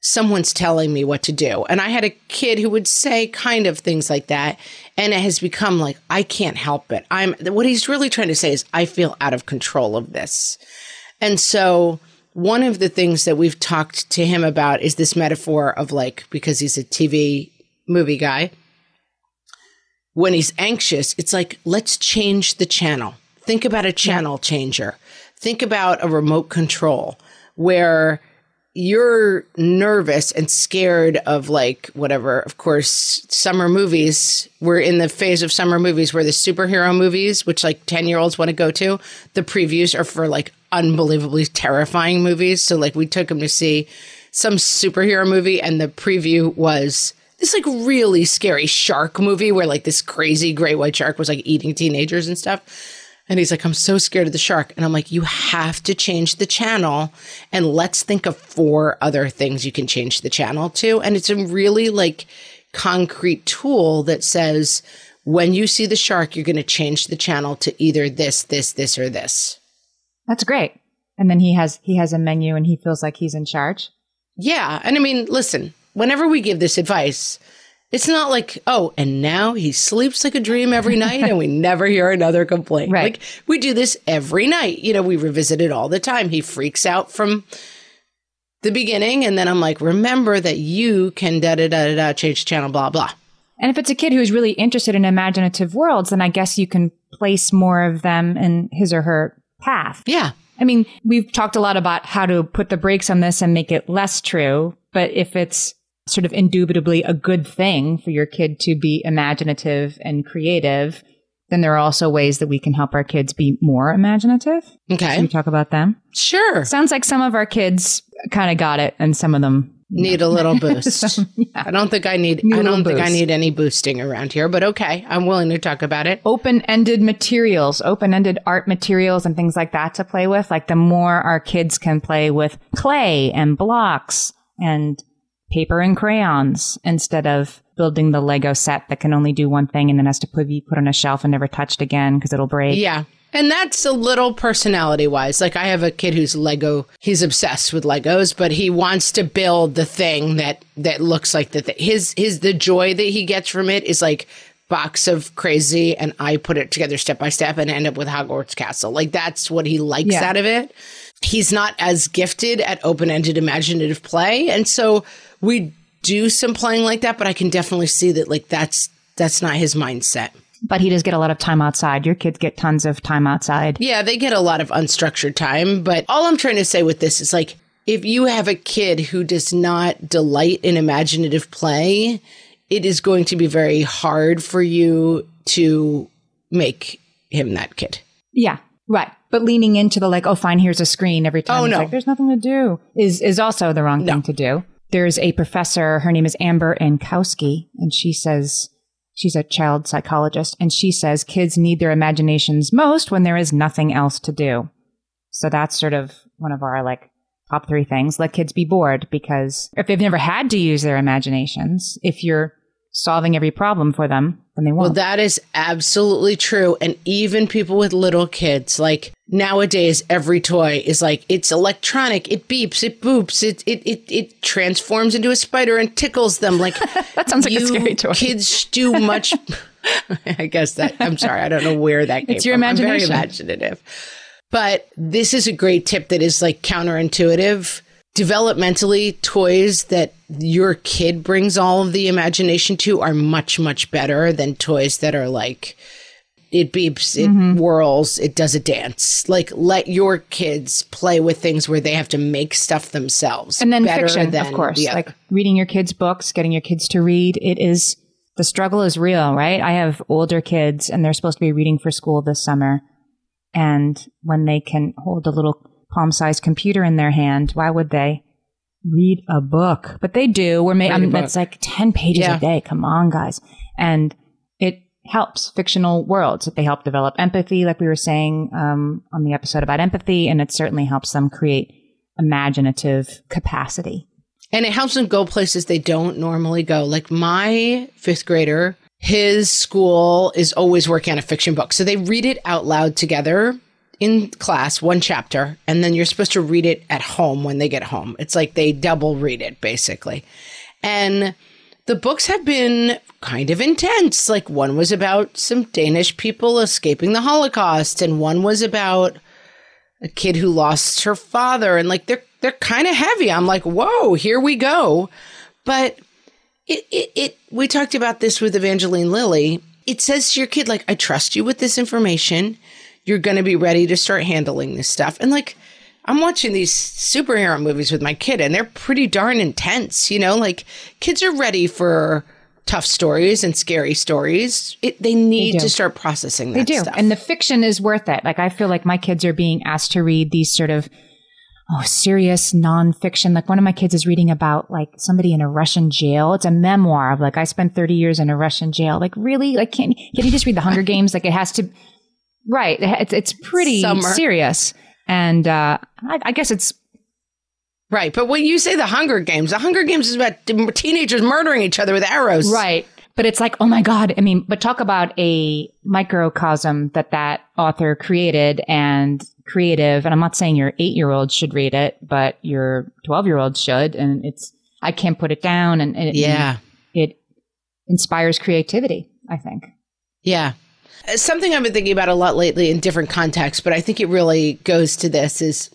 someone's telling me what to do. And I had a kid who would say kind of things like that. And it has become like, I can't help it. I'm what he's really trying to say is, I feel out of control of this. And so one of the things that we've talked to him about is this metaphor of like, because he's a TV movie guy, when he's anxious, it's like, let's change the channel. Think about a channel changer. Think about a remote control where you're nervous and scared of like whatever. Of course, summer movies. We're in the phase of summer movies where the superhero movies, which like 10 year olds want to go to, the previews are for like unbelievably terrifying movies. So like we took them to see some superhero movie and the preview was this like really scary shark movie where like this crazy great white shark was like eating teenagers and stuff. And he's like, I'm so scared of the shark. And I'm like, you have to change the channel and let's think of four other things you can change the channel to. And it's a really like concrete tool that says, when you see the shark, you're going to change the channel to either this, this, this, or this. That's great. And then he has he has a menu and he feels like he's in charge. Yeah. And I mean, listen, whenever we give this advice, it's not like, oh, and now he sleeps like a dream every night and we [LAUGHS] never hear another complaint. Right. Like we do this every night. You know, we revisit it all the time. He freaks out from the beginning. And then I'm like, remember that you can da da da da da change channel, blah, blah. And if it's a kid who's really interested in imaginative worlds, then I guess you can place more of them in his or her path. Yeah. I mean, we've talked a lot about how to put the brakes on this and make it less true. But if it's sort of indubitably a good thing for your kid to be imaginative and creative, then there are also ways that we can help our kids be more imaginative. Can Okay. we talk about them? Sure. Sounds like some of our kids kind of got it and some of them. Need a little boost. [LAUGHS] I don't think I need, Need I don't think I need any boosting around here, but okay. I'm willing to talk about it. Open ended materials, open ended art materials and things like that to play with. Like the more our kids can play with clay and blocks and paper and crayons instead of building the Lego set that can only do one thing and then has to put, be put on a shelf and never touched again because it'll break. Yeah. And that's a little personality wise. Like I have a kid who's Lego, he's obsessed with Legos, but he wants to build the thing that that looks like the thing. His his the joy that he gets from it is like box of crazy and I put it together step by step and end up with Hogwarts Castle. Like that's what he likes Yeah. out of it. He's not as gifted at open-ended imaginative play, and so we do some playing like that, but I can definitely see that like that's that's not his mindset. But he does get a lot of time outside. Your kids get tons of time outside. Yeah, they get a lot of unstructured time. But all I'm trying to say with this is like, if you have a kid who does not delight in imaginative play, it is going to be very hard for you to make him that kid. Yeah, right. But leaning into the like, oh, fine, here's a screen every time. Oh, no. like, there's nothing to do is is also the wrong thing to do. There's a professor. Her name is Amber Ankowski, and she says she's a child psychologist, and she says kids need their imaginations most when there is nothing else to do. So that's sort of one of our like top three things. Let kids be bored because if they've never had to use their imaginations, if you're solving every problem for them, then they won't. Well, that is absolutely true. And even people with little kids, like nowadays, every toy is like it's electronic. It beeps, it boops, it it it, it transforms into a spider and tickles them. Like [LAUGHS] that sounds like a scary toy. kids do much. [LAUGHS] [LAUGHS] I guess that I'm sorry. I don't know where that came It's your from. I'm very imaginative. But this is a great tip that is like counterintuitive. Developmentally, toys that your kid brings all of the imagination to are much, much better than toys that are like, it beeps, it Mm-hmm. whirls, it does a dance. Like, let your kids play with things where they have to make stuff themselves. and then better fiction, of course, like reading your kids' books, getting your kids to read. It is the struggle is real, right? I have older kids, and they're supposed to be reading for school this summer. And when they can hold a little palm-sized computer in their hand, why would they read a book? But they do. We're ma- Read a I mean, that's like ten pages Yeah. a day. Come on, guys, and it helps fictional worlds. They help develop empathy, like we were saying um, on the episode about empathy, and it certainly helps them create imaginative capacity. And it helps them go places they don't normally go. Like my fifth grader, his school is always working on a fiction book. So they read it out loud together in class, one chapter, and then you're supposed to read it at home when they get home. It's like they double read it, basically. And the books have been kind of intense. Like one was about some Danish people escaping the Holocaust, and one was about a kid who lost her father. And like they're they're kind of heavy. I'm like, whoa, here we go. But it, it, it we talked about this with Evangeline Lilly. It says to your kid, like, I trust you with this information. You're going to be ready to start handling this stuff. And like, I'm watching these superhero movies with my kid, and they're pretty darn intense. You know, like kids are ready for tough stories and scary stories. It, they need They to start processing that They do. stuff. And the fiction is worth it. Like I feel like my kids are being asked to read these sort of oh serious nonfiction. Like one of my kids is reading about like somebody in a Russian jail. It's a memoir of like I spent 30 years in a Russian jail. Like really? Like can can you just read the Hunger Games? Like it has to Right. It's it's pretty Summer. serious. And uh I, I guess it's right. But when you say the Hunger Games, the Hunger Games is about teenagers murdering each other with arrows. Right. But it's like, oh my God. I mean, but talk about a microcosm that that author created and creative. And I'm not saying your eight year old should read it, but your 12 year old should. And it's, I can't put it down. And, and it, Yeah. it inspires creativity, I think. Yeah. Something I've been thinking about a lot lately in different contexts, but I think it really goes to this is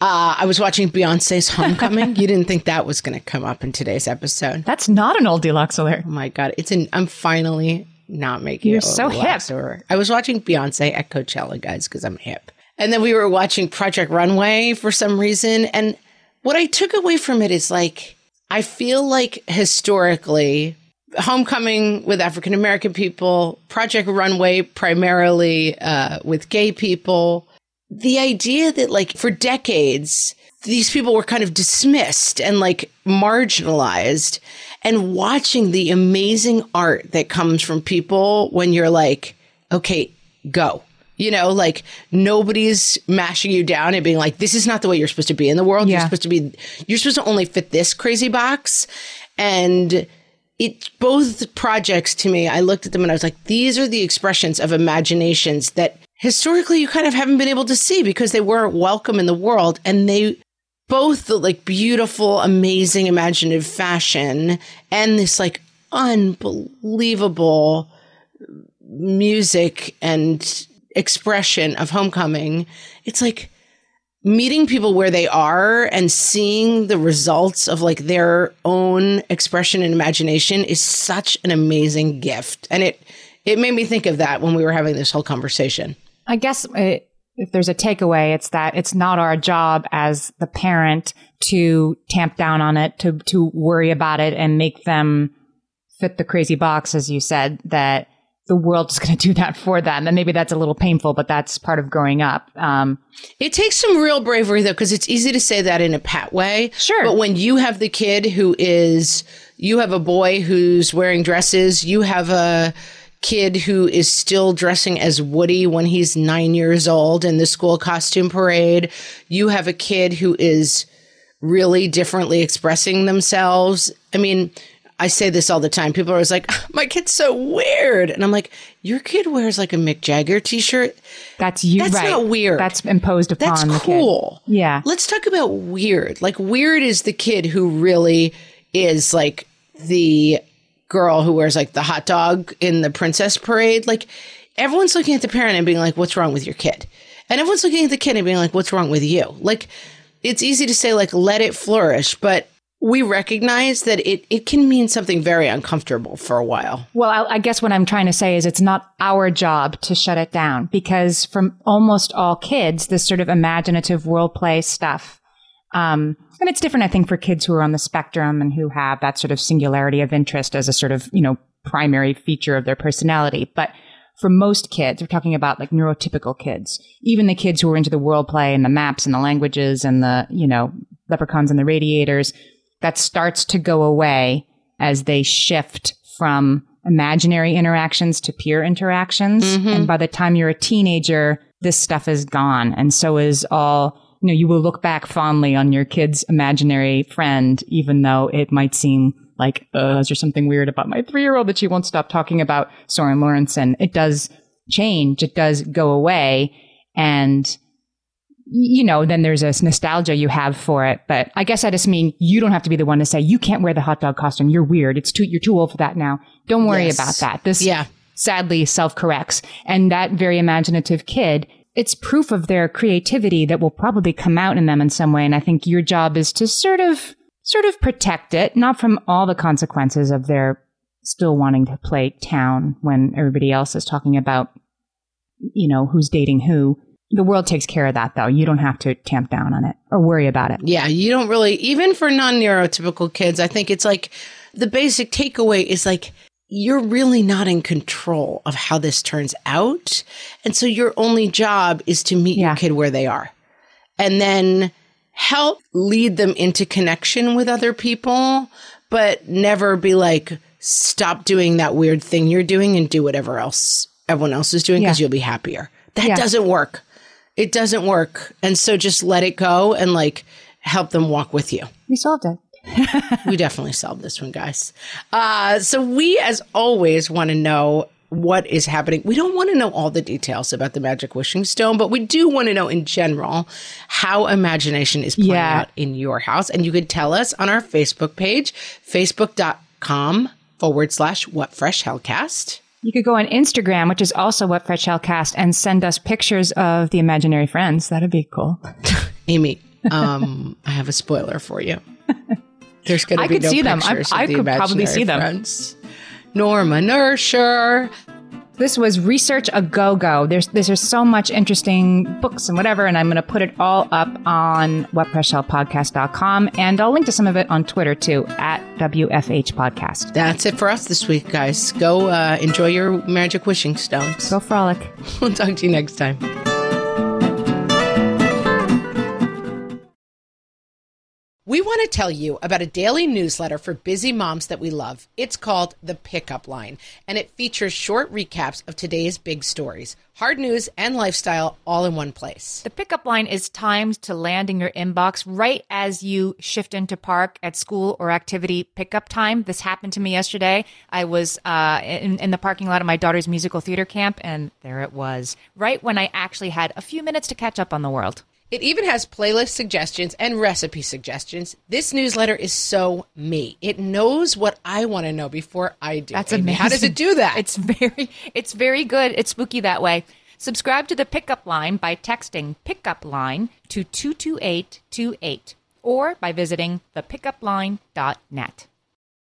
uh, I was watching Beyonce's Homecoming. you didn't think that was going to come up in today's episode. That's not an Oldilocks alert. Oh my God. It's an, I'm finally not making You're it. so over- I was watching Beyonce at Coachella, guys, because I'm hip. And then we were watching Project Runway for some reason. And what I took away from it is like, I feel like historically, Homecoming with African American people, Project Runway primarily uh, with gay people. The idea that, like, for decades, these people were kind of dismissed and like marginalized. And watching the amazing art that comes from people when you're like, okay, go. You know, like nobody's mashing you down and being like, this is not the way you're supposed to be in the world. You're supposed to be, you're supposed to only fit this crazy box. And it both projects to me, I looked at them and I was like, these are the expressions of imaginations that historically you kind of haven't been able to see because they weren't welcome in the world. And they both the like beautiful, amazing, imaginative fashion and this like unbelievable music and expression of homecoming. It's like meeting people where they are and seeing the results of like their own expression and imagination is such an amazing gift. And it it made me think of that when we were having this whole conversation. I guess uh, if there's a takeaway, it's that it's not our job as the parent to tamp down on it, to to worry about it, and make them fit the crazy box, as you said. That the world is going to do that for them, and maybe that's a little painful, but that's part of growing up. Um, It takes some real bravery though, because it's easy to say that in a pat way. Sure. But when you have the kid who is, you have a boy who's wearing dresses, you have a kid who is still dressing as Woody when he's nine years old in the school costume parade, you have a kid who is really differently expressing themselves. I mean, I say this all the time. People are always like, ah, my kid's so weird. And I'm like, your kid wears like a Mick Jagger t shirt. that's you. That's right. not weird. That's imposed upon. That's the kid. cool. Yeah. Let's talk about weird. Like weird is the kid who really is like the girl who wears like the hot dog in the princess parade. Like everyone's looking at the parent and being like, what's wrong with your kid? And everyone's looking at the kid and being like, what's wrong with you? Like it's easy to say like, let it flourish, but we recognize that it, it can mean something very uncomfortable for a while. Well, I, I guess what I'm trying to say is it's not our job to shut it down because from almost all kids, this sort of imaginative world play stuff. Um, and it's different, I think, for kids who are on the spectrum and who have that sort of singularity of interest as a sort of, you know, primary feature of their personality. But for most kids, we're talking about like neurotypical kids, even the kids who are into the world play and the maps and the languages and the, you know, leprechauns and the radiators, that starts to go away as they shift from imaginary interactions to peer interactions. Mm-hmm. And by the time you're a teenager, this stuff is gone. And so is all, you know, you will look back fondly on your kid's imaginary friend, even though it might seem like, uh, is there something weird about my three year old that she won't stop talking about Soren Lorensen? It does change. It does go away. And you know, then there's this nostalgia you have for it. But I guess I just mean you don't have to be the one to say you can't wear the hot dog costume. You're weird. It's too you're too old for that now. Don't worry Yes. about that. This Yeah. sadly self corrects. And that very imaginative kid, it's proof of their creativity that will probably come out in them in some way. And I think your job is to sort of sort of protect it, not from all the consequences of their still wanting to play town when everybody else is talking about, you know, who's dating who. The world takes care of that though. You don't have to tamp down on it or worry about it. Yeah, you don't really, even for non neurotypical kids, I think it's like the basic takeaway is like, you're really not in control of how this turns out. And so your only job is to meet Yeah. your kid where they are and then help lead them into connection with other people, but never be like, stop doing that weird thing you're doing and do whatever else everyone else is doing because Yeah. you'll be happier. That Yeah. doesn't work. It doesn't work. And so just let it go and like help them walk with you. We solved it. [LAUGHS] We definitely solved this one, guys. Uh, so we, as always, want to know what is happening. We don't want to know all the details about the magic wishing stone, but we do want to know in general how imagination is playing Yeah. out in your house. And you could tell us on our Facebook page, facebook.com forward slash what fresh hellcast. You could go on Instagram, which is also what Fresh Hellcast, and send us pictures of the imaginary friends. That'd be cool. [LAUGHS] Amy, um, I have a spoiler for you. [LAUGHS] There's going to be could no see them. I- I the could probably see them. friends. Norma Nersher. This was Research a Go Go. There's there's so much interesting books and whatever, and I'm going to put it all up on whatfreshhellpodcast.com, and I'll link to some of it on Twitter too at WFH Podcast. That's it for us this week, guys. Go uh, enjoy your magic wishing stones. Go frolic. We'll talk to you next time. We want to tell you about a daily newsletter for busy moms that we love. It's called The Pickup Line, and it features short recaps of today's big stories, hard news, and lifestyle all in one place. The pickup line is timed to land in your inbox right as you shift into park at school or activity pickup time. This happened to me yesterday. I was uh, in, in the parking lot of my daughter's musical theater camp, and there it was, right when I actually had a few minutes to catch up on the world. It even has playlist suggestions and recipe suggestions. This newsletter is so me. It knows what I want to know before I do. That's amazing. How does it do that? [LAUGHS] It's very, it's very good. It's spooky that way. Subscribe to the pickup line by texting pickup line to 22828 or by visiting thepickupline.net.